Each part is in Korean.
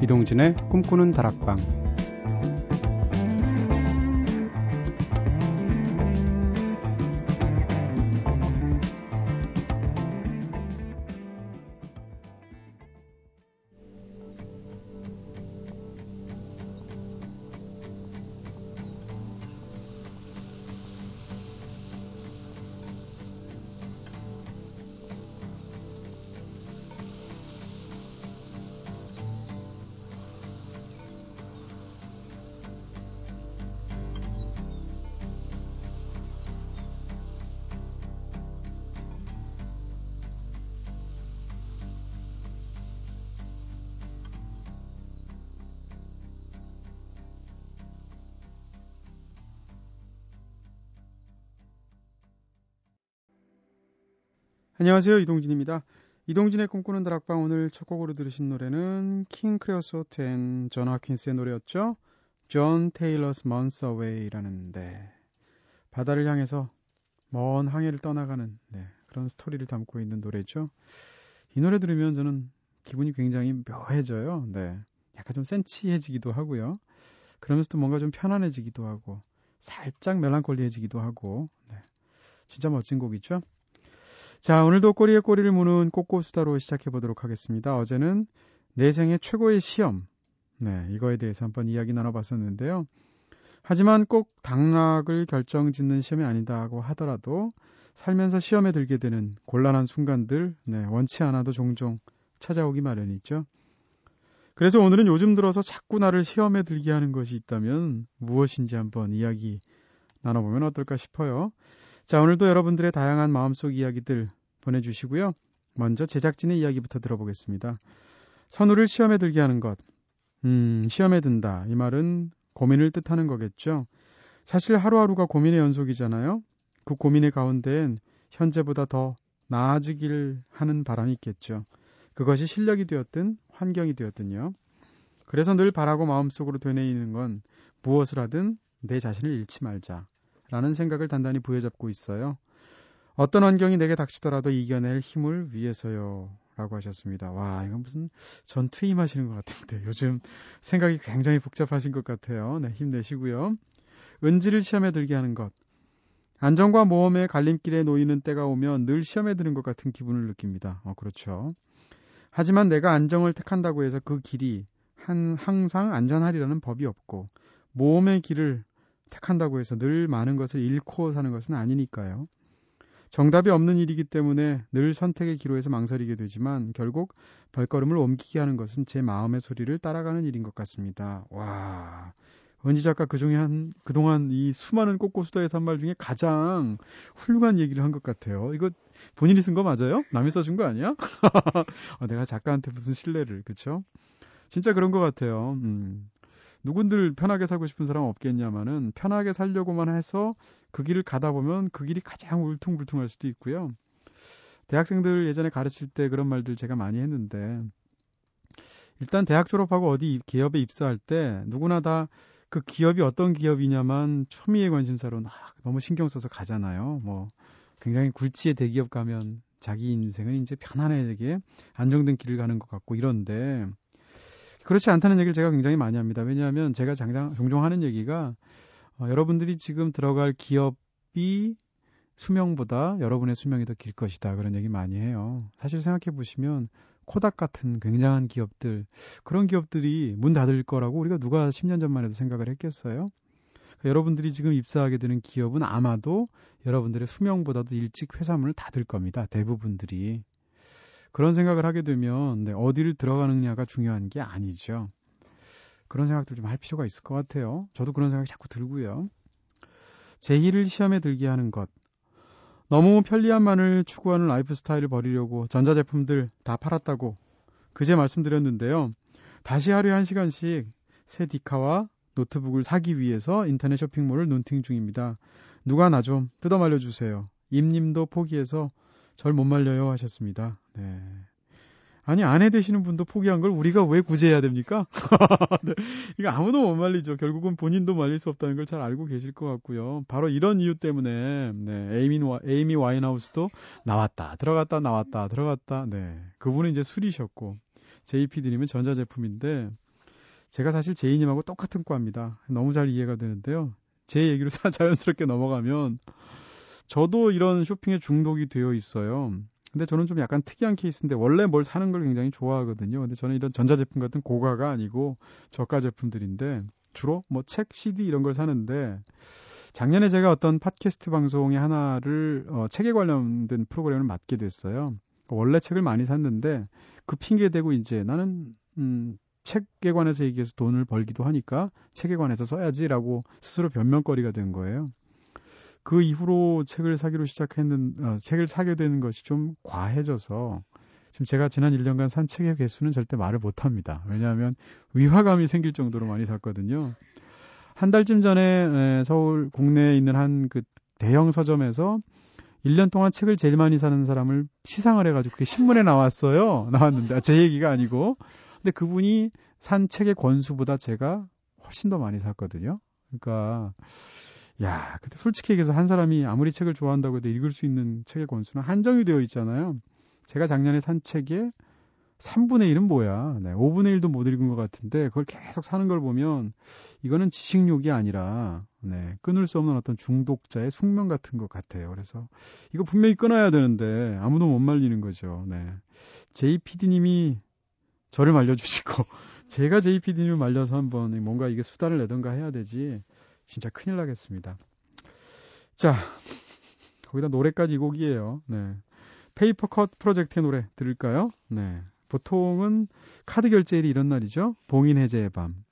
이동진의 꿈꾸는 다락방 안녕하세요. 이동진입니다. 이동진의 꿈꾸는 다락방 오늘 첫 곡으로 들으신 노래는 King Creosote and Jon Hopkins의 노래였죠. John Taylor's Month Away라는 데 바다를 향해서 먼 항해를 떠나가는 네, 그런 스토리를 담고 있는 노래죠. 이 노래 들으면 저는 기분이 굉장히 묘해져요. 네. 약간 좀 센치해지기도 하고요. 그러면서도 뭔가 좀 편안해지기도 하고 살짝 멜랑콜리해지기도 하고 네. 진짜 멋진 곡이죠. 자, 오늘도 꼬리에 꼬리를 무는 꼬꼬수다로 시작해 보도록 하겠습니다. 어제는 내 생애 최고의 시험. 네, 이거에 대해서 한번 이야기 나눠봤었는데요. 하지만 꼭 당락을 결정 짓는 시험이 아니다고 하더라도 살면서 시험에 들게 되는 곤란한 순간들, 네, 원치 않아도 종종 찾아오기 마련이죠. 그래서 오늘은 요즘 들어서 자꾸 나를 시험에 들게 하는 것이 있다면 무엇인지 한번 이야기 나눠보면 어떨까 싶어요. 자, 오늘도 여러분들의 다양한 마음속 이야기들 보내주시고요. 먼저 제작진의 이야기부터 들어보겠습니다. 선우를 시험에 들게 하는 것. 음, 시험에 든다. 이 말은 고민을 뜻하는 거겠죠. 사실 하루하루가 고민의 연속이잖아요. 그 고민의 가운데엔 현재보다 더 나아지길 하는 바람이 있겠죠. 그것이 실력이 되었든 환경이 되었든요. 그래서 늘 바라고 마음속으로 되뇌이는 건 무엇을 하든 내 자신을 잃지 말자. 라는 생각을 단단히 부여잡고 있어요. 어떤 환경이 내게 닥치더라도 이겨낼 힘을 위해서요. 라고 하셨습니다. 와, 이건 무슨 전투 임 하시는 것 같은데. 요즘 생각이 굉장히 복잡하신 것 같아요. 네, 힘내시고요. 은지를 시험에 들게 하는 것. 안정과 모험의 갈림길에 놓이는 때가 오면 늘 시험에 드는 것 같은 기분을 느낍니다. 어, 그렇죠. 하지만 내가 안정을 택한다고 해서 그 길이 한, 항상 안전하리라는 법이 없고, 모험의 길을 택한다고 해서 늘 많은 것을 잃고 사는 것은 아니니까요. 정답이 없는 일이기 때문에 늘 선택의 기로에서 망설이게 되지만 결국 발걸음을 옮기게 하는 것은 제 마음의 소리를 따라가는 일인 것 같습니다. 와. 은지 작가 그중에 한, 그동안 이 수많은 꽃고수다의 산말 중에 가장 훌륭한 얘기를 한 것 같아요. 이거 본인이 쓴 거 맞아요? 남이 써준 거 아니야? 어, 내가 작가한테 무슨 신뢰를, 그쵸? 진짜 그런 것 같아요. 음. 누군들 편하게 살고 싶은 사람 없겠냐마는 편하게 살려고만 해서 그 길을 가다 보면 그 길이 가장 울퉁불퉁할 수도 있고요. 대학생들 예전에 가르칠 때 그런 말들 제가 많이 했는데 일단 대학 졸업하고 어디 기업에 입사할 때 누구나 다 그 기업이 어떤 기업이냐만 초미의 관심사로 막 너무 신경 써서 가잖아요. 뭐 굉장히 굴지의 대기업 가면 자기 인생은 이제 편안하게 안정된 길을 가는 것 같고 이런데 그렇지 않다는 얘기를 제가 굉장히 많이 합니다. 왜냐하면 제가 장장, 종종 하는 얘기가 어, 여러분들이 지금 들어갈 기업이 수명보다 여러분의 수명이 더 길 것이다. 그런 얘기 많이 해요. 사실 생각해 보시면 코닥 같은 굉장한 기업들, 그런 기업들이 문 닫을 거라고 우리가 누가 10년 전만 해도 생각을 했겠어요? 그러니까 여러분들이 지금 입사하게 되는 기업은 아마도 여러분들의 수명보다도 일찍 회사 문을 닫을 겁니다. 대부분들이. 그런 생각을 하게 되면 네, 어디를 들어가느냐가 중요한 게 아니죠. 그런 생각들 좀 할 필요가 있을 것 같아요. 저도 그런 생각이 자꾸 들고요. 제1을 시험에 들게 하는 것. 너무 편리함만을 추구하는 라이프 스타일을 버리려고 전자제품들 다 팔았다고 그제 말씀드렸는데요. 다시 하루에 한 시간씩 새 디카와 노트북을 사기 위해서 인터넷 쇼핑몰을 눈팅 중입니다. 누가 나 좀 뜯어 말려주세요. 임님도 포기해서 절 못 말려요 하셨습니다. 네. 아니 아내 되시는 분도 포기한 걸 우리가 왜 구제해야 됩니까? 네. 이거 아무도 못 말리죠. 결국은 본인도 말릴 수 없다는 걸 잘 알고 계실 것 같고요. 바로 이런 이유 때문에 네, 에이미, 에이미 와인하우스도 나왔다 들어갔다 나왔다 들어갔다 네 그분은 이제 술이셨고 JPD님은 전자제품인데 제가 사실 제이님하고 똑같은 과입니다. 너무 잘 이해가 되는데요. 제 얘기로 자연스럽게 넘어가면 저도 이런 쇼핑에 중독이 되어 있어요. 근데 저는 좀 약간 특이한 케이스인데 원래 뭘 사는 걸 굉장히 좋아하거든요. 근데 저는 이런 전자제품 같은 고가가 아니고 저가 제품들인데 주로 뭐 책, CD 이런 걸 사는데 작년에 제가 어떤 팟캐스트 방송의 하나를 어, 책에 관련된 프로그램을 맡게 됐어요. 원래 책을 많이 샀는데 그 핑계 대고 이제 나는 음, 책에 관해서 얘기해서 돈을 벌기도 하니까 책에 관해서 써야지라고 스스로 변명거리가 된 거예요. 그 이후로 책을 사기로 시작했는 어, 책을 사게 되는 것이 좀 과해져서 지금 제가 지난 1년간 산 책의 개수는 절대 말을 못 합니다. 왜냐하면 위화감이 생길 정도로 많이 샀거든요. 한 달쯤 전에 서울 국내에 있는 한 그 대형 서점에서 1년 동안 책을 제일 많이 사는 사람을 시상을 해가지고 그게 신문에 나왔어요. 나왔는데 아, 제 얘기가 아니고 근데 그분이 산 책의 권수보다 제가 훨씬 더 많이 샀거든요. 그러니까 야, 근데 솔직히 얘기해서 한 사람이 아무리 책을 좋아한다고 해도 읽을 수 있는 책의 권수는 한정이 되어 있잖아요. 제가 작년에 산 책의 3분의 1은 뭐야? 네, 5분의 1도 못 읽은 것 같은데 그걸 계속 사는 걸 보면 이거는 지식욕이 아니라 네, 끊을 수 없는 어떤 중독자의 숙명 같은 것 같아요. 그래서 이거 분명히 끊어야 되는데 아무도 못 말리는 거죠. 네. JPD님이 저를 말려주시고 제가 JPD님을 말려서 한번 뭔가 이게 수다를 내던가 해야 되지. 진짜 큰일 나겠습니다. 자, 거기다 노래까지 이 곡이에요. 네. 페이퍼컷 프로젝트의 노래 들을까요? 네. 보통은 카드 결제일이 이런 날이죠. 봉인 해제의 밤.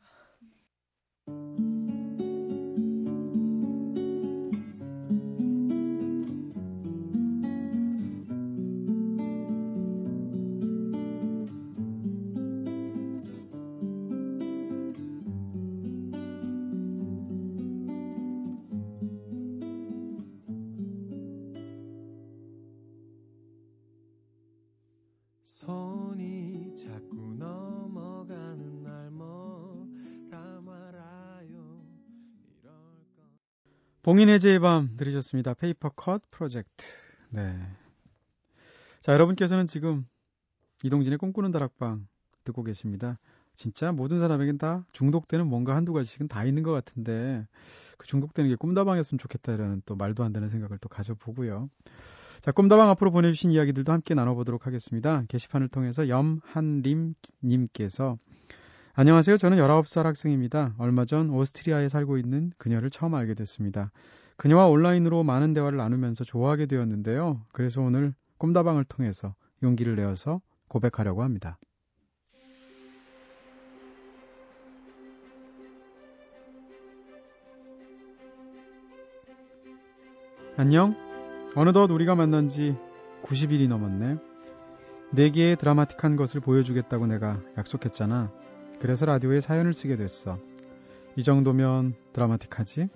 봉인 해제의 밤 들으셨습니다. Papercut Project. 네. 자, 여러분께서는 지금 이동진의 꿈꾸는 다락방 듣고 계십니다. 진짜 모든 사람에겐 다 중독되는 뭔가 한두 가지씩은 다 있는 것 같은데 그 중독되는 게 꿈다방이었으면 좋겠다라는 또 말도 안 되는 생각을 또 가져보고요. 자, 꿈다방 앞으로 보내주신 이야기들도 함께 나눠보도록 하겠습니다. 게시판을 통해서 염한림님께서 안녕하세요. 저는 19살 학생입니다. 얼마 전 오스트리아에 살고 있는 그녀를 처음 알게 됐습니다. 그녀와 온라인으로 많은 대화를 나누면서 좋아하게 되었는데요. 그래서 오늘 꿈다방을 통해서 용기를 내어서 고백하려고 합니다. 안녕? 어느덧 우리가 만난 지 90일이 넘었네. 네 개의 드라마틱한 것을 보여주겠다고 내가 약속했잖아. 그래서 라디오에 사연을 쓰게 됐어. 이 정도면 드라마틱하지?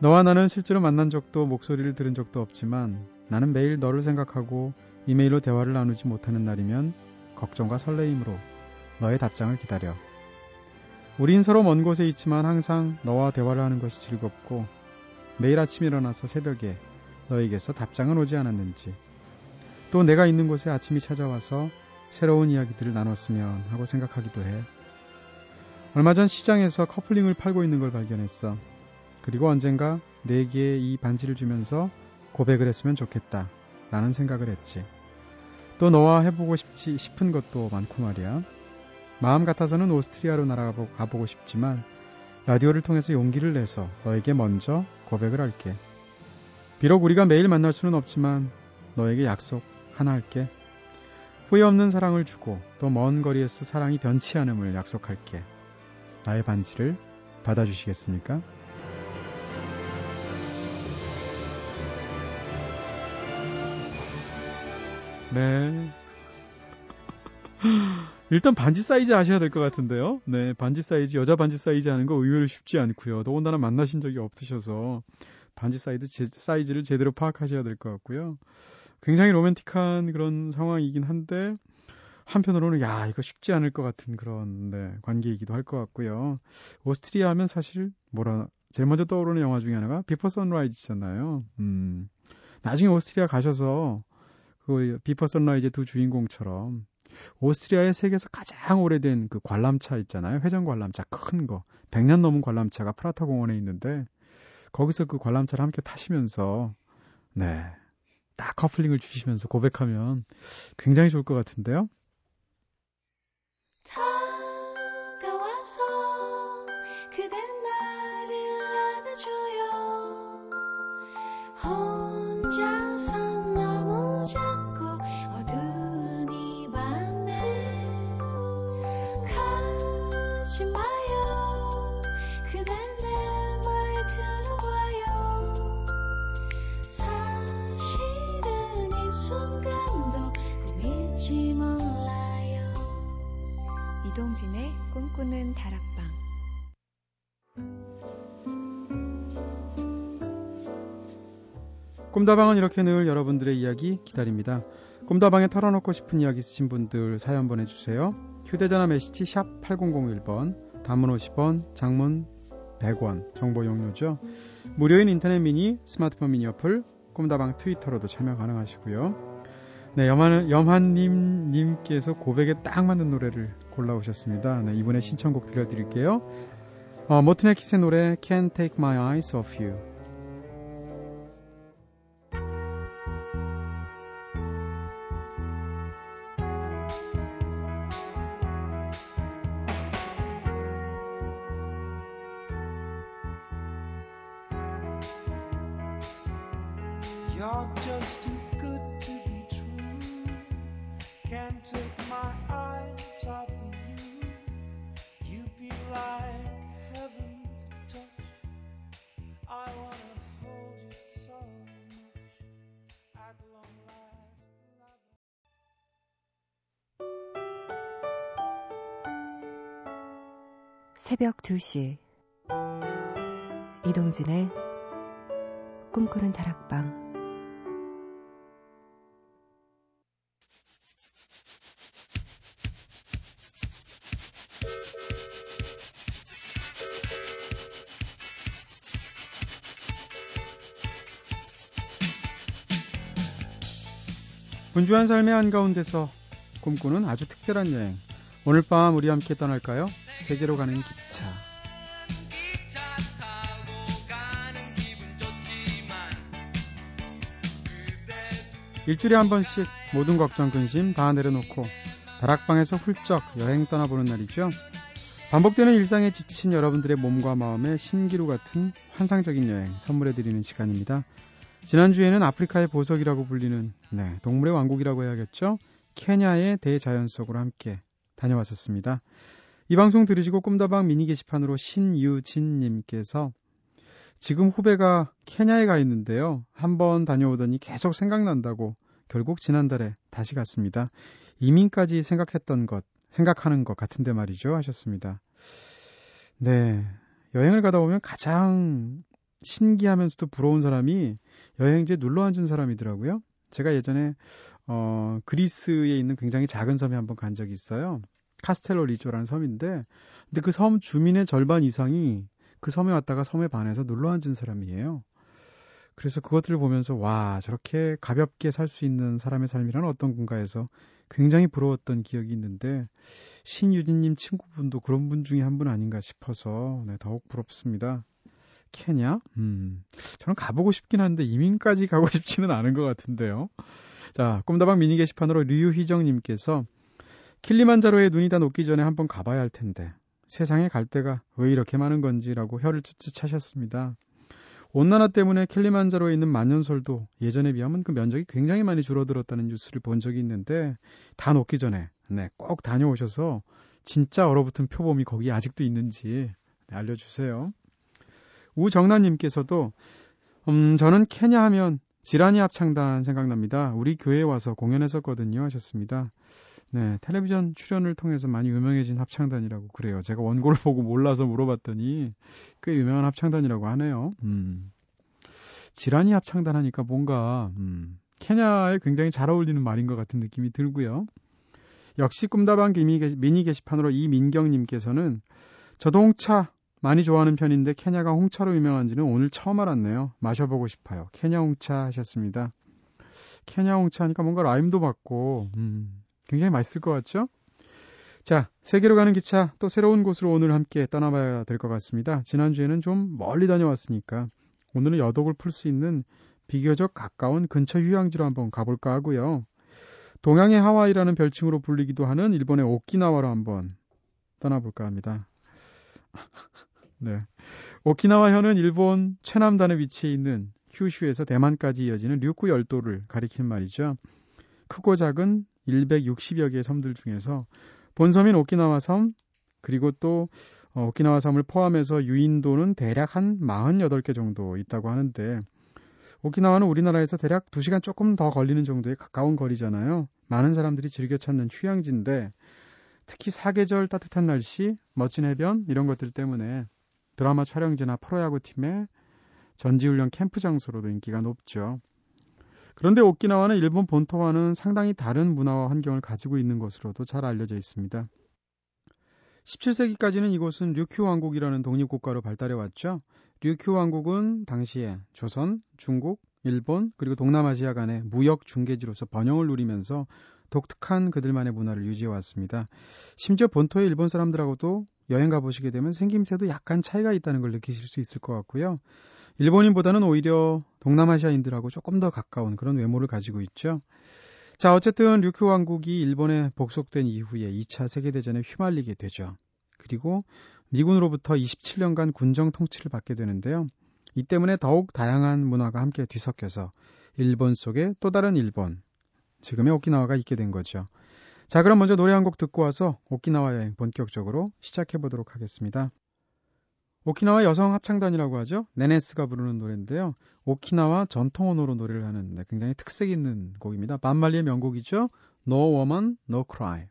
너와 나는 실제로 만난 적도 목소리를 들은 적도 없지만 나는 매일 너를 생각하고 이메일로 대화를 나누지 못하는 날이면 걱정과 설레임으로 너의 답장을 기다려. 우린 서로 먼 곳에 있지만 항상 너와 대화를 하는 것이 즐겁고 매일 아침 일어나서 새벽에 너에게서 답장은 오지 않았는지 또 내가 있는 곳에 아침이 찾아와서 새로운 이야기들을 나눴으면 하고 생각하기도 해. 얼마 전 시장에서 커플링을 팔고 있는 걸 발견했어. 그리고 언젠가 내게 이 반지를 주면서 고백을 했으면 좋겠다. 라는 생각을 했지. 또 너와 해보고 싶지 싶은 것도 많고 말이야. 마음 같아서는 오스트리아로 날아가보고 싶지만 라디오를 통해서 용기를 내서 너에게 먼저 고백을 할게. 비록 우리가 매일 만날 수는 없지만 너에게 약속 하나 할게. 후회 없는 사랑을 주고 또 먼 거리에서 사랑이 변치 않음을 약속할게. 나의 반지를 받아주시겠습니까? 네. 일단 반지 사이즈 아셔야 될 것 같은데요. 네, 반지 사이즈, 여자 반지 사이즈 하는 거 의외로 쉽지 않고요. 더군다나 만나신 적이 없으셔서 반지 사이즈, 제, 사이즈를 제대로 파악하셔야 될 것 같고요. 굉장히 로맨틱한 그런 상황이긴 한데 한편으로는 야 이거 쉽지 않을 것 같은 그런 네, 관계이기도 할 것 같고요. 오스트리아 하면 사실 뭐라 제일 먼저 떠오르는 영화 중에 하나가 Before Sunrise잖아요. 음. 나중에 오스트리아 가셔서 그 Before Sunrise 두 주인공처럼 오스트리아의 세계에서 가장 오래된 그 관람차 있잖아요. 회전 관람차 큰 거. 100년 넘은 관람차가 프라타 공원에 있는데 거기서 그 관람차를 함께 타시면서 네. 딱 커플링을 주시면서 고백하면 굉장히 좋을 것 같은데요. 이동 꿈다방은 이렇게 늘 여러분들의 이야기 기다립니다. 꿈다방에 털어놓고 싶은 이야기 있으신 분들 사연 보내주세요. 휴대전화 메시지 샵 8001번, 단문 50원, 장문 100원, 정보 용료죠. 무료인 인터넷 미니, 스마트폰 미니 어플, 꿈다방 트위터로도 참여 가능하시고요. 네, 염한, 염한님, 님께서 고백에 딱 맞는 노래를 골라오셨습니다. 네, 이번에 신청곡 들려드릴게요. 어, 모트네 킷의 노래 Can't Take My Eyes Off You. 2시 이동진의 꿈꾸는 다락방 분주한 삶의 한가운데서 꿈꾸는 아주 특별한 여행. 오늘 밤 우리 함께 떠날까요? 세계로 가는 기차. 일주일에 한 번씩 모든 걱정 근심 다 내려놓고 다락방에서 훌쩍 여행 떠나보는 날이죠. 반복되는 일상에 지친 여러분들의 몸과 마음에 신기루 같은 환상적인 여행 선물해드리는 시간입니다. 지난주에는 아프리카의 보석이라고 불리는 네, 동물의 왕국이라고 해야겠죠. 케냐의 대자연 속으로 함께 다녀왔었습니다. 이 방송 들으시고 꿈다방 미니 게시판으로 신유진님께서 지금 후배가 케냐에 가 있는데요. 한번 다녀오더니 계속 생각난다고 결국 지난달에 다시 갔습니다. 이민까지 생각했던 것, 생각하는 것 같은데 말이죠. 하셨습니다. 네. 여행을 가다 보면 가장 신기하면서도 부러운 사람이 여행지에 눌러 앉은 사람이더라고요. 제가 예전에 어, 그리스에 있는 굉장히 작은 섬에 한번 간 적이 있어요. 카스텔로 리조라는 섬인데, 근데 그 섬 주민의 절반 이상이 그 섬에 왔다가 섬에 반해서 눌러 앉은 사람이에요. 그래서 그것들을 보면서 와 저렇게 가볍게 살 수 있는 사람의 삶이란 어떤 건가 해서 굉장히 부러웠던 기억이 있는데 신유진님 친구분도 그런 분 중에 한 분 아닌가 싶어서 네, 더욱 부럽습니다. 케냐? 음, 저는 가보고 싶긴 한데 이민까지 가고 싶지는 않은 것 같은데요. 자, 꿈다방 미니 게시판으로 류희정님께서 킬리만자로에 눈이 다 녹기 전에 한번 가봐야 할 텐데 세상에 갈 데가 왜 이렇게 많은 건지라고 혀를 찢찢 차셨습니다. 온난화 때문에 킬리만자로에 있는 만년설도 예전에 비하면 그 면적이 굉장히 많이 줄어들었다는 뉴스를 본 적이 있는데 다 녹기 전에 네, 꼭 다녀오셔서 진짜 얼어붙은 표범이 거기 아직도 있는지 네, 알려주세요. 우정란님께서도 음, 저는 케냐 하면 지라니 합창단 생각납니다. 우리 교회에 와서 공연했었거든요 하셨습니다. 네, 텔레비전 출연을 통해서 많이 유명해진 합창단이라고 그래요. 제가 원고를 보고 몰라서 물어봤더니 꽤 유명한 합창단이라고 하네요. 음. 지라니 합창단 하니까 뭔가 음, 케냐에 굉장히 잘 어울리는 말인 것 같은 느낌이 들고요. 역시 꿈다방 미니 게시판으로 이민경님께서는 저도 홍차 많이 좋아하는 편인데 케냐가 홍차로 유명한지는 오늘 처음 알았네요. 마셔보고 싶어요. 케냐 홍차 하셨습니다. 케냐 홍차 하니까 뭔가 라임도 받고 음, 굉장히 맛있을 것 같죠? 자, 세계로 가는 기차 또 새로운 곳으로 오늘 함께 떠나봐야 될 것 같습니다. 지난주에는 좀 멀리 다녀왔으니까 오늘은 여독을 풀 수 있는 비교적 가까운 근처 휴양지로 한번 가볼까 하고요. 동양의 하와이라는 별칭으로 불리기도 하는 일본의 오키나와로 한번 떠나볼까 합니다. 네. 오키나와현은 일본 최남단에 위치해 있는 휴슈에서 대만까지 이어지는 류쿠 열도를 가리키는 말이죠. 크고 작은 160여 개의 섬들 중에서 본섬인 오키나와 섬 그리고 또 어, 오키나와 섬을 포함해서 유인도는 대략 한 48개 정도 있다고 하는데 오키나와는 우리나라에서 대략 2시간 조금 더 걸리는 정도의 가까운 거리잖아요. 많은 사람들이 즐겨 찾는 휴양지인데 특히 사계절 따뜻한 날씨, 멋진 해변 이런 것들 때문에 드라마 촬영지나 프로야구 팀의 전지훈련 캠프 장소로도 인기가 높죠. 그런데 오키나와는 일본 본토와는 상당히 다른 문화와 환경을 가지고 있는 것으로도 잘 알려져 있습니다. 17세기까지는 이곳은 류큐 왕국이라는 독립국가로 발달해 왔죠. 류큐 왕국은 당시에 조선, 중국, 일본 그리고 동남아시아 간의 무역 중개지로서 번영을 누리면서 독특한 그들만의 문화를 유지해 왔습니다. 심지어 본토의 일본 사람들하고도 여행 가보시게 되면 생김새도 약간 차이가 있다는 걸 느끼실 수 있을 것 같고요. 일본인보다는 오히려 동남아시아인들하고 조금 더 가까운 그런 외모를 가지고 있죠. 자, 어쨌든 류큐 왕국이 일본에 복속된 이후에 2차 세계대전에 휘말리게 되죠. 그리고 미군으로부터 27년간 군정 통치를 받게 되는데요. 이 때문에 더욱 다양한 문화가 함께 뒤섞여서 일본 속에 또 다른 일본, 지금의 오키나와가 있게 된 거죠. 자, 그럼 먼저 노래 한 곡 듣고 와서 오키나와 여행 본격적으로 시작해 보도록 하겠습니다. 오키나와 여성 합창단이라고 하죠. 네네스가 부르는 노래인데요. 오키나와 전통 언어로 노래를 하는 네, 굉장히 특색 있는 곡입니다. 반말리의 명곡이죠. No Woman, No Cry.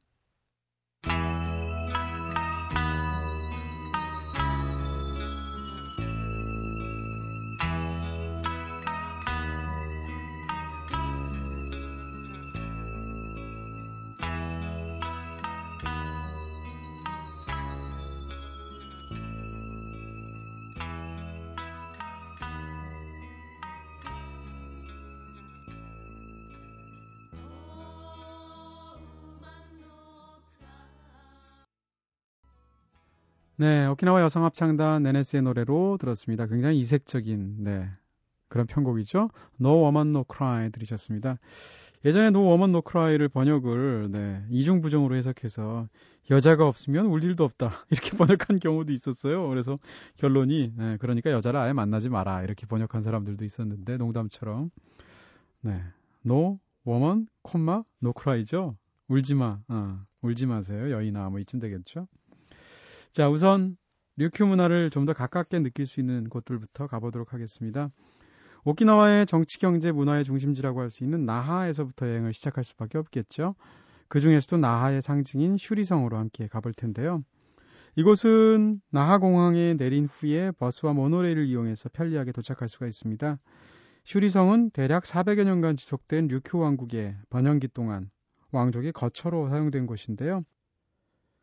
네, 오키나와 여성 합창단 네네스의 노래로 들었습니다. 굉장히 이색적인 네 그런 편곡이죠. No Woman No Cry 들으셨습니다. 예전에 No Woman No Cry를 번역을 네, 이중부정으로 해석해서 여자가 없으면 울 일도 없다 이렇게 번역한 경우도 있었어요. 그래서 결론이 네, 그러니까 여자를 아예 만나지 마라 이렇게 번역한 사람들도 있었는데 농담처럼 네, No Woman, No Cry죠. 울지 마, 어, 울지 마세요 여인아 뭐 이쯤 되겠죠. 자, 우선 류큐 문화를 좀 더 가깝게 느낄 수 있는 곳들부터 가보도록 하겠습니다. 오키나와의 정치, 경제, 문화의 중심지라고 할 수 있는 나하에서부터 여행을 시작할 수밖에 없겠죠. 그 중에서도 나하의 상징인 슈리성으로 함께 가볼 텐데요. 이곳은 나하 공항에 내린 후에 버스와 모노레일을 이용해서 편리하게 도착할 수가 있습니다. 슈리성은 대략 400여 년간 지속된 류큐 왕국의 번영기 동안 왕족의 거처로 사용된 곳인데요.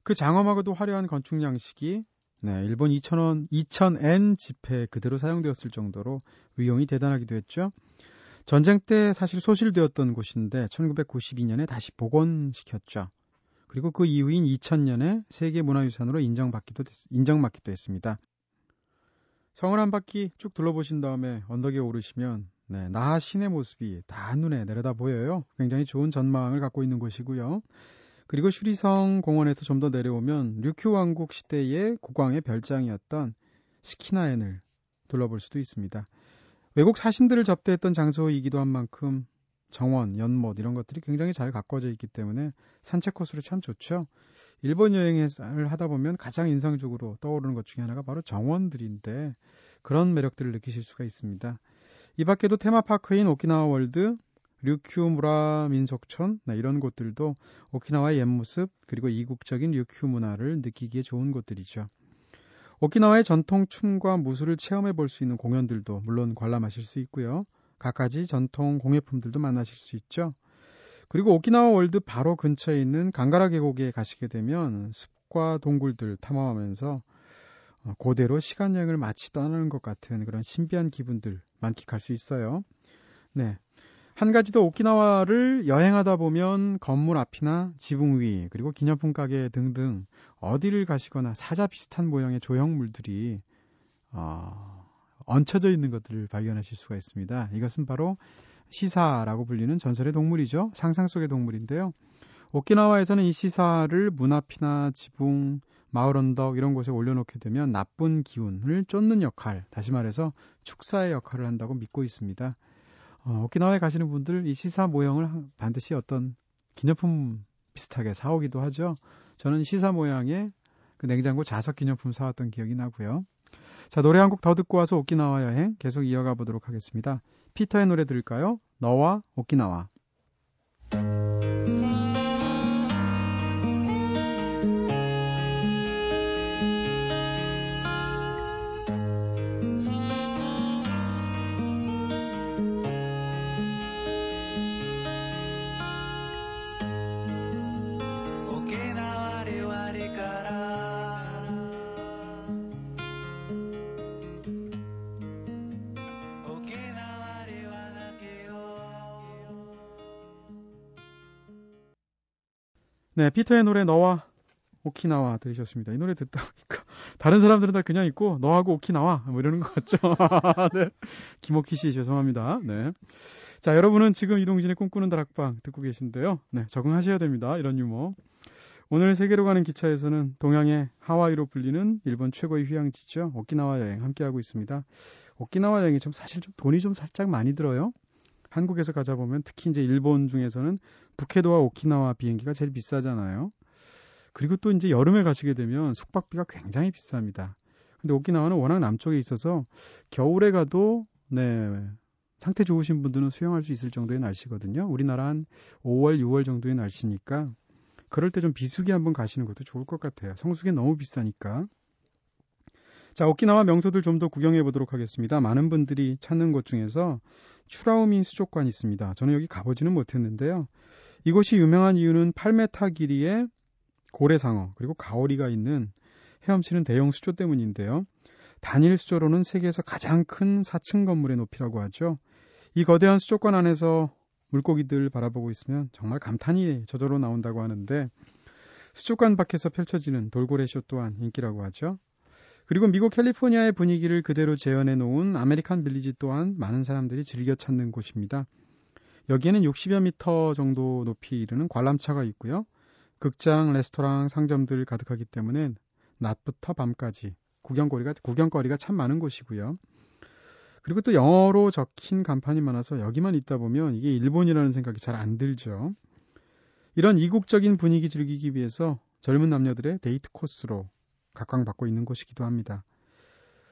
그 장엄하고도 화려한 건축 양식이 네, 일본 2,000원, 2,000엔 지폐 그대로 사용되었을 정도로 위용이 대단하기도 했죠. 전쟁 때 사실 소실되었던 곳인데 1992년에 다시 복원시켰죠. 그리고 그 이후인 2000년에 세계 문화유산으로 인정받기도 인정받기도 했습니다. 성을 한 바퀴 쭉 둘러보신 다음에 언덕에 오르시면 네, 나하 시내 모습이 다 눈에 내려다 보여요. 굉장히 좋은 전망을 갖고 있는 곳이고요. 그리고 슈리성 공원에서 좀 더 내려오면 류큐 왕국 시대의 국왕의 별장이었던 스키나엔을 둘러볼 수도 있습니다. 외국 사신들을 접대했던 장소이기도 한 만큼 정원, 연못 이런 것들이 굉장히 잘 가꿔져 있기 때문에 산책 코스로 참 좋죠. 일본 여행을 하다 보면 가장 인상적으로 떠오르는 것 중에 하나가 바로 정원들인데 그런 매력들을 느끼실 수가 있습니다. 이 밖에도 테마파크인 오키나와 월드, 류큐무라 민속촌 네, 이런 곳들도 오키나와의 옛 모습 그리고 이국적인 류큐 문화를 느끼기에 좋은 곳들이죠. 오키나와의 전통 춤과 무술을 체험해 볼 수 있는 공연들도 물론 관람하실 수 있고요. 갖가지 전통 공예품들도 만나실 수 있죠. 그리고 오키나와 월드 바로 근처에 있는 강가라 계곡에 가시게 되면 숲과 동굴들 탐험하면서 어, 고대로 시간 여행을 마치 떠나는 것 같은 그런 신비한 기분들 만끽할 수 있어요. 네. 한 가지 더 오키나와를 여행하다 보면 건물 앞이나 지붕 위 그리고 기념품 가게 등등 어디를 가시거나 사자 비슷한 모양의 조형물들이 어, 얹혀져 있는 것들을 발견하실 수가 있습니다. 이것은 바로 시사라고 불리는 전설의 동물이죠. 상상 속의 동물인데요. 오키나와에서는 이 시사를 문 앞이나 지붕, 마을 언덕 이런 곳에 올려놓게 되면 나쁜 기운을 쫓는 역할, 다시 말해서 축사의 역할을 한다고 믿고 있습니다. 어, 오키나와에 가시는 분들 이 시사 모형을 반드시 어떤 기념품 비슷하게 사오기도 하죠. 저는 시사 모양의 그 냉장고 자석 기념품 사왔던 기억이 나고요. 자, 노래 한 곡 더 듣고 와서 오키나와 여행 계속 이어가 보도록 하겠습니다. 피터의 노래 들을까요? 너와 오키나와. 네, 피터의 노래 너와 오키나와 들으셨습니다. 이 노래 듣다 보니까 다른 사람들은 다 그냥 있고 너하고 오키나와 뭐 이러는 것 같죠. 네. 김옥희 씨 죄송합니다. 네. 자, 여러분은 지금 이동진의 꿈꾸는 다락방 듣고 계신데요. 네, 적응하셔야 됩니다. 이런 유머. 오늘 세계로 가는 기차에서는 동양의 하와이로 불리는 일본 최고의 휴양지죠. 오키나와 여행 함께하고 있습니다. 오키나와 여행이 좀 사실 좀 돈이 좀 살짝 많이 들어요. 한국에서 가자 보면 특히 이제 일본 중에서는 북해도와 오키나와 비행기가 제일 비싸잖아요. 그리고 또 이제 여름에 가시게 되면 숙박비가 굉장히 비쌉니다. 근데 오키나와는 워낙 남쪽에 있어서 겨울에 가도 네 상태 좋으신 분들은 수영할 수 있을 정도의 날씨거든요. 우리나라 한 5월, 6월 정도의 날씨니까 그럴 때 좀 비수기 한번 가시는 것도 좋을 것 같아요. 성수기 너무 비싸니까. 자, 오키나와 명소들 좀 더 구경해 보도록 하겠습니다. 많은 분들이 찾는 곳 중에서 츄라우미 수족관이 있습니다. 저는 여기 가보지는 못했는데요. 이곳이 유명한 이유는 8m 길이의 고래상어 그리고 가오리가 있는 헤엄치는 대형 수조 때문인데요. 단일 수조로는 세계에서 가장 큰 4층 건물의 높이라고 하죠. 이 거대한 수족관 안에서 물고기들 바라보고 있으면 정말 감탄이 저절로 나온다고 하는데 수족관 밖에서 펼쳐지는 돌고래 쇼 또한 인기라고 하죠. 그리고 미국 캘리포니아의 분위기를 그대로 재현해 놓은 아메리칸 빌리지 또한 많은 사람들이 즐겨 찾는 곳입니다. 여기에는 60여 미터 정도 높이 이르는 관람차가 있고요. 극장, 레스토랑, 상점들 가득하기 때문에 낮부터 밤까지 구경거리가 구경거리가 참 많은 곳이고요. 그리고 또 영어로 적힌 간판이 많아서 여기만 있다 보면 이게 일본이라는 생각이 잘 안 들죠. 이런 이국적인 분위기 즐기기 위해서 젊은 남녀들의 데이트 코스로 각광받고 있는 곳이기도 합니다.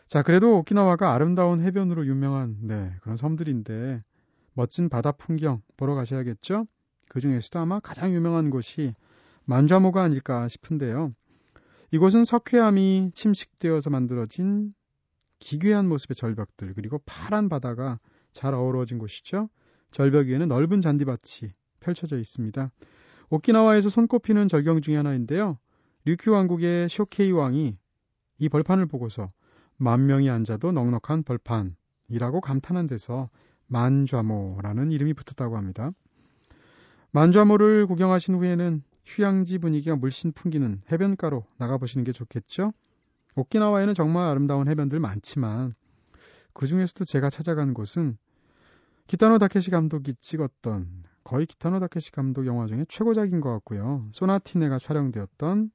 자, 그래도 오키나와가 아름다운 해변으로 유명한 네, 그런 섬들인데 멋진 바다 풍경 보러 가셔야겠죠? 그 중에서도 아마 가장 유명한 곳이 만좌모가 아닐까 싶은데요. 이곳은 석회암이 침식되어서 만들어진 기괴한 모습의 절벽들 그리고 파란 바다가 잘 어우러진 곳이죠. 절벽 위에는 넓은 잔디밭이 펼쳐져 있습니다. 오키나와에서 손꼽히는 절경 중의 하나인데요. 류큐 왕국의 쇼케이 왕이 이 벌판을 보고서 만 명이 앉아도 넉넉한 벌판이라고 감탄한 데서 만좌모라는 이름이 붙었다고 합니다. 만좌모를 구경하신 후에는 휴양지 분위기가 물씬 풍기는 해변가로 나가보시는 게 좋겠죠? 오키나와에는 정말 아름다운 해변들 많지만 그 중에서도 제가 찾아간 곳은 기타노 다케시 감독이 찍었던 거의 기타노 다케시 감독 영화 중에 최고작인 것 같고요. 소나티네가 촬영되었던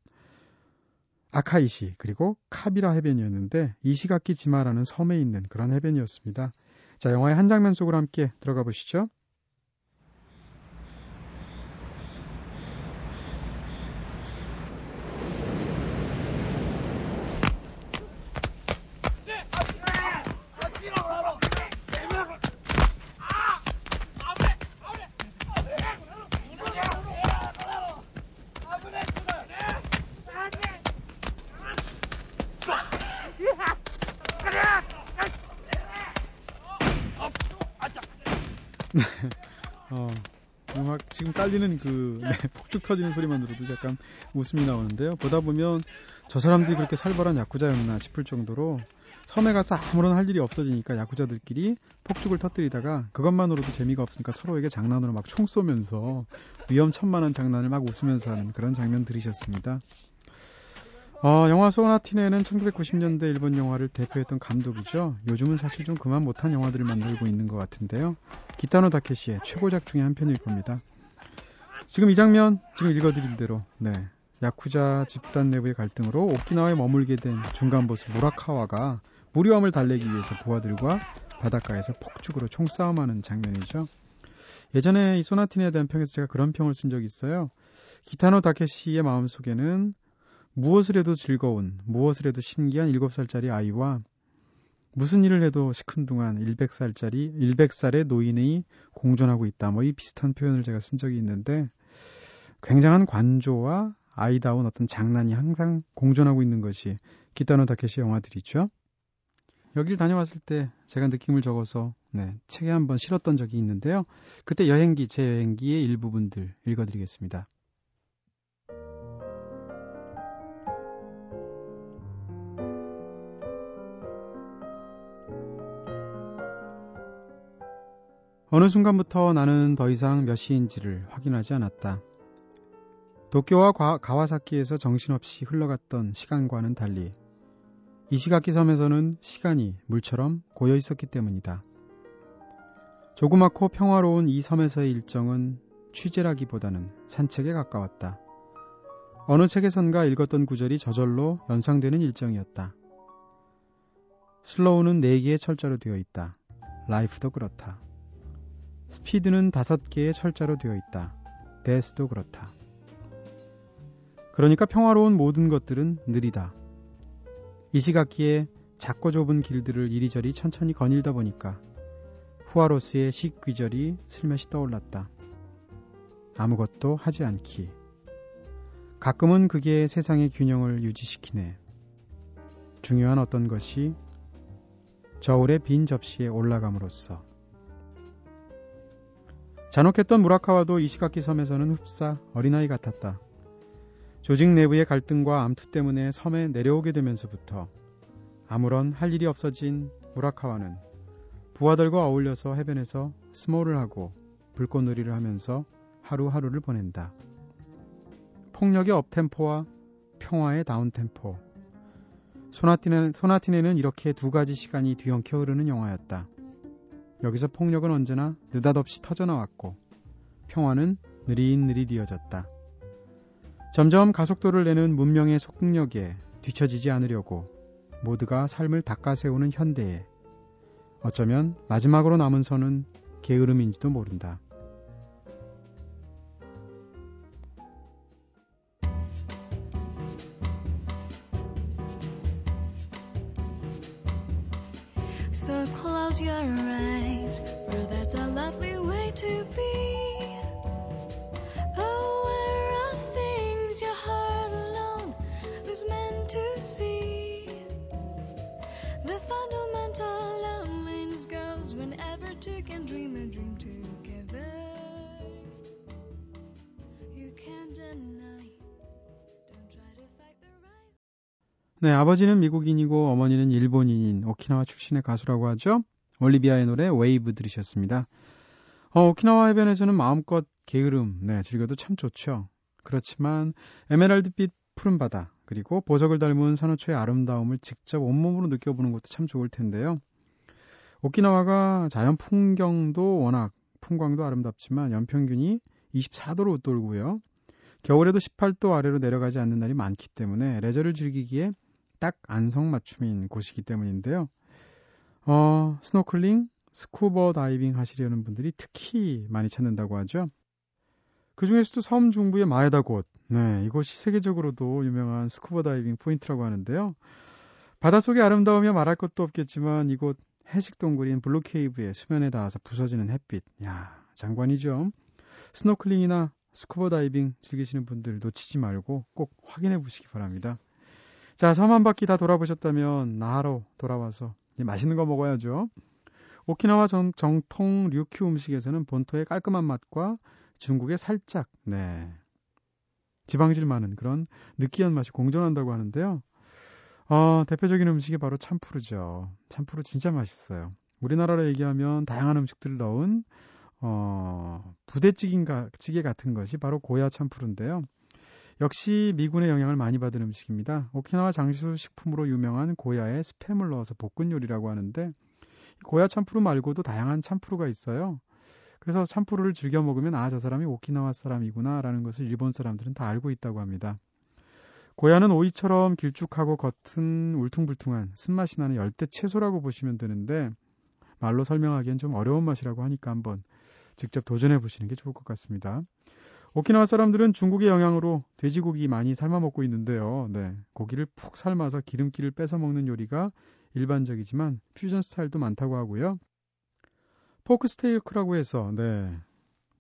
아카이시 그리고 카비라 해변이었는데 이시가키 지마라는 섬에 있는 그런 해변이었습니다. 자, 영화의 한 장면 속으로 함께 들어가 보시죠. 폭죽 터지는 소리만으로도 약간 웃음이 나오는데요. 보다 보면 저 사람들이 그렇게 살벌한 야쿠자였나 싶을 정도로 섬에 가서 아무런 할 일이 없어지니까 야구자들끼리 폭죽을 터뜨리다가 그것만으로도 재미가 없으니까 서로에게 장난으로 막 총 쏘면서 위험천만한 장난을 막 웃으면서 하는 그런 장면 들으셨습니다. 어, 영화 소나티네는 1990년대 일본 영화를 대표했던 감독이죠. 요즘은 사실 좀 그만 못한 영화들을 만들고 있는 것 같은데요. 기타노 다케시의 최고작 중의 한 편일 겁니다. 지금 이 장면 지금 읽어드린 대로 네 야쿠자 집단 내부의 갈등으로 오키나와에 머물게 된 중간 보스 무라카와가 무료함을 달래기 위해서 부하들과 바닷가에서 폭죽으로 총싸움하는 장면이죠. 예전에 이 소나틴에 대한 평에서 제가 그런 평을 쓴 적이 있어요. 기타노 다케시의 마음속에는 무엇을 해도 즐거운, 무엇을 해도 신기한 7살짜리 아이와 무슨 일을 해도 시큰둥한 100살짜리, 100살의 노인이 공존하고 있다. 뭐 이 비슷한 표현을 제가 쓴 적이 있는데 굉장한 관조와 아이다운 어떤 장난이 항상 공존하고 있는 것이 기타노 다케시 영화들이죠. 여길 다녀왔을 때 제가 느낌을 적어서 네, 책에 한번 실었던 적이 있는데요. 그때 여행기, 제 여행기의 일부분들 읽어드리겠습니다. 어느 순간부터 나는 더 이상 몇 시인지를 확인하지 않았다. 도쿄와 가와사키에서 정신없이 흘러갔던 시간과는 달리 이시가키 섬에서는 시간이 물처럼 고여 있었기 때문이다. 조그맣고 평화로운 이 섬에서의 일정은 취재라기보다는 산책에 가까웠다. 어느 책에선가 읽었던 구절이 저절로 연상되는 일정이었다. slow는 4개의 철자로 되어 있다. life도 그렇다. speed는 5개의 철자로 되어 있다. 데스도 그렇다. 그러니까 평화로운 모든 것들은 느리다. 이시가키의 작고 좁은 길들을 이리저리 천천히 거닐다 보니까 후아로스의 시구절이 슬며시 떠올랐다. 아무것도 하지 않기. 가끔은 그게 세상의 균형을 유지시키네. 중요한 어떤 것이 저울의 빈 접시에 올라감으로써. 잔혹했던 무라카와도 이시가키 섬에서는 흡사 어린아이 같았다. 조직 내부의 갈등과 암투 때문에 섬에 내려오게 되면서부터 아무런 할 일이 없어진 무라카와는 부하들과 어울려서 해변에서 스모를 하고 불꽃놀이를 하면서 하루하루를 보낸다. 폭력의 업템포와 평화의 다운템포. 소나티네, 소나티네는 이렇게 두 가지 시간이 뒤엉켜 흐르는 영화였다. 여기서 폭력은 언제나 느닷없이 터져나왔고 평화는 느릿느릿 이어졌다. 점점 가속도를 내는 문명의 속력에 뒤처지지 않으려고 모두가 삶을 닦아세우는 현대에 어쩌면 마지막으로 남은 선은 게으름인지도 모른다. So close your eyes, for that's a lovely way to be. Two can dream a dream together. You can't deny. Don't try to fight the rise. 네, 아버지는 미국인이고 어머니는 일본인인 오키나와 출신의 가수라고 하죠. 올리비아의 노래 웨이브 들으셨습니다. 어, 오키나와 해변에서는 마음껏 게으름, 네, 즐겨도 참 좋죠. 그렇지만 에메랄드빛 푸른 바다, 그리고 보석을 닮은 산호초의 아름다움을 직접 온몸으로 느껴보는 것도 참 좋을 텐데요. 오키나와가 자연 풍경도 워낙 풍광도 아름답지만 연평균이 24도로 웃돌고요. 겨울에도 18도 아래로 내려가지 않는 날이 많기 때문에 레저를 즐기기에 딱 안성맞춤인 곳이기 때문인데요. 어, 스노클링, 스쿠버 다이빙 하시려는 분들이 특히 많이 찾는다고 하죠. 그 중에서도 섬 중부의 마에다 곶, 네, 이곳이 세계적으로도 유명한 스쿠버 다이빙 포인트라고 하는데요. 바닷속의 아름다움이 말할 것도 없겠지만 이곳 해식 동굴인 Blue Cave의 수면에 닿아서 부서지는 햇빛, 야 장관이죠. 스노클링이나 스쿠버 다이빙 즐기시는 분들 놓치지 말고 꼭 확인해 보시기 바랍니다. 자, 섬 한 바퀴 다 돌아보셨다면 나하로 돌아와서 맛있는 거 먹어야죠. 오키나와 정, 정통 류큐 음식에서는 본토의 깔끔한 맛과 중국에 살짝 네 지방질 많은 그런 느끼한 맛이 공존한다고 하는데요. 어, 대표적인 음식이 바로 참푸르죠. 참푸르 진짜 맛있어요. 우리나라로 얘기하면 다양한 음식들을 넣은 어, 부대찌개인가 찌개 같은 것이 바로 고야 참푸르인데요. 역시 미군의 영향을 많이 받은 음식입니다. 오키나와 장수 식품으로 유명한 고야에 스팸을 넣어서 볶은 요리라고 하는데 고야 참푸르 말고도 다양한 참푸르가 있어요. 그래서 참푸르를 즐겨 먹으면 아 저 사람이 오키나와 사람이구나라는 것을 일본 사람들은 다 알고 있다고 합니다. 고야는 오이처럼 길쭉하고 겉은 울퉁불퉁한 쓴맛이 나는 열대 채소라고 보시면 되는데 말로 설명하기엔 좀 어려운 맛이라고 하니까 한번 직접 도전해 보시는 게 좋을 것 같습니다. 오키나와 사람들은 중국의 영향으로 돼지고기 많이 삶아 먹고 있는데요. 네, 고기를 푹 삶아서 기름기를 빼서 먹는 요리가 일반적이지만 퓨전 스타일도 많다고 하고요. 포크 스테이크라고 해서 네.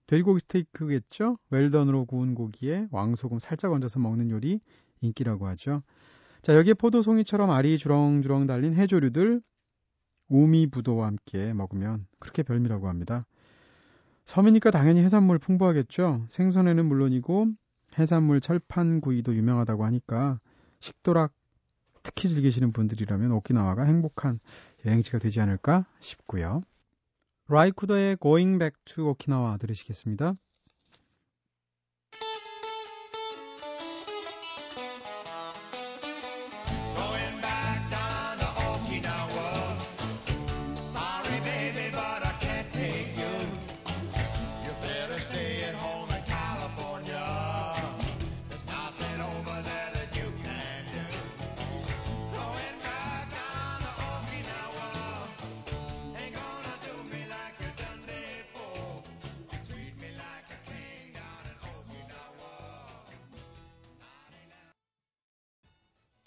돼지고기 스테이크겠죠? 웰던으로 구운 고기에 왕소금 살짝 얹어서 먹는 요리 인기라고 하죠. 자, 여기에 포도송이처럼 알이 주렁주렁 달린 해조류들 우미부도와 함께 먹으면 그렇게 별미라고 합니다. 섬이니까 당연히 해산물 풍부하겠죠. 생선에는 물론이고 해산물 철판구이도 유명하다고 하니까 식도락 특히 즐기시는 분들이라면 오키나와가 행복한 여행지가 되지 않을까 싶고요. 라이쿠더의 Going Back to Okinawa 들으시겠습니다.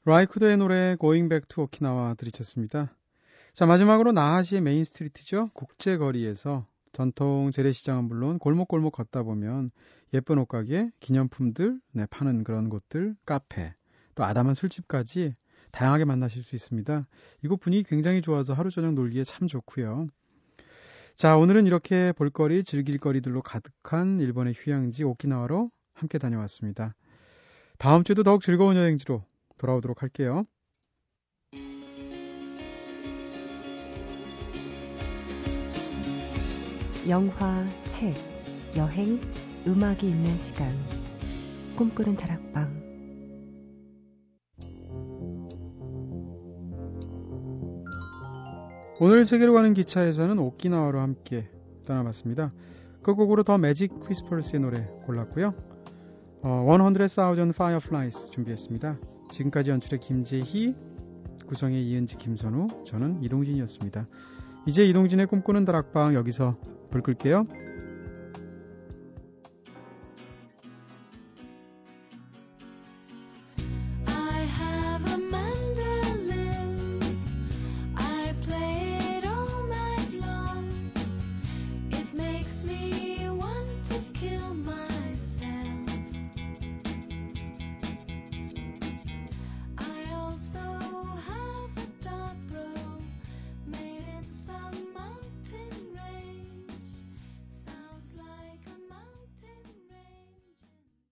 라이 쿠더의 노래 Going Back to Okinawa 들으셨습니다. 자 마지막으로 나하시의 main street죠. 국제거리에서 전통 재래시장은 물론 골목골목 걷다 보면 예쁜 옷가게, 기념품들 네, 파는 그런 곳들, 카페, 또 아담한 술집까지 다양하게 만나실 수 있습니다. 이곳 분위기 굉장히 좋아서 하루 저녁 놀기에 참 좋고요. 자 오늘은 이렇게 볼거리, 즐길거리들로 가득한 일본의 휴양지 오키나와로 함께 다녀왔습니다. 다음 주도 더욱 즐거운 여행지로 돌아오도록 할게요. 영화, 책, 여행, 음악이 있는 시간. 꿈꾸는 다락방. 오늘 세계로 가는 기차에서는 오키나와로 함께 떠나봤습니다. 끝곡으로 더 매직 퀴스퍼스의 노래 골랐고요. 어, 100,000 Fireflies 준비했습니다. 지금까지 연출의 김재희, 구성의 이은지, 김선우, 저는 이동진이었습니다. 이제 이동진의 꿈꾸는 다락방 여기서 불 끌게요.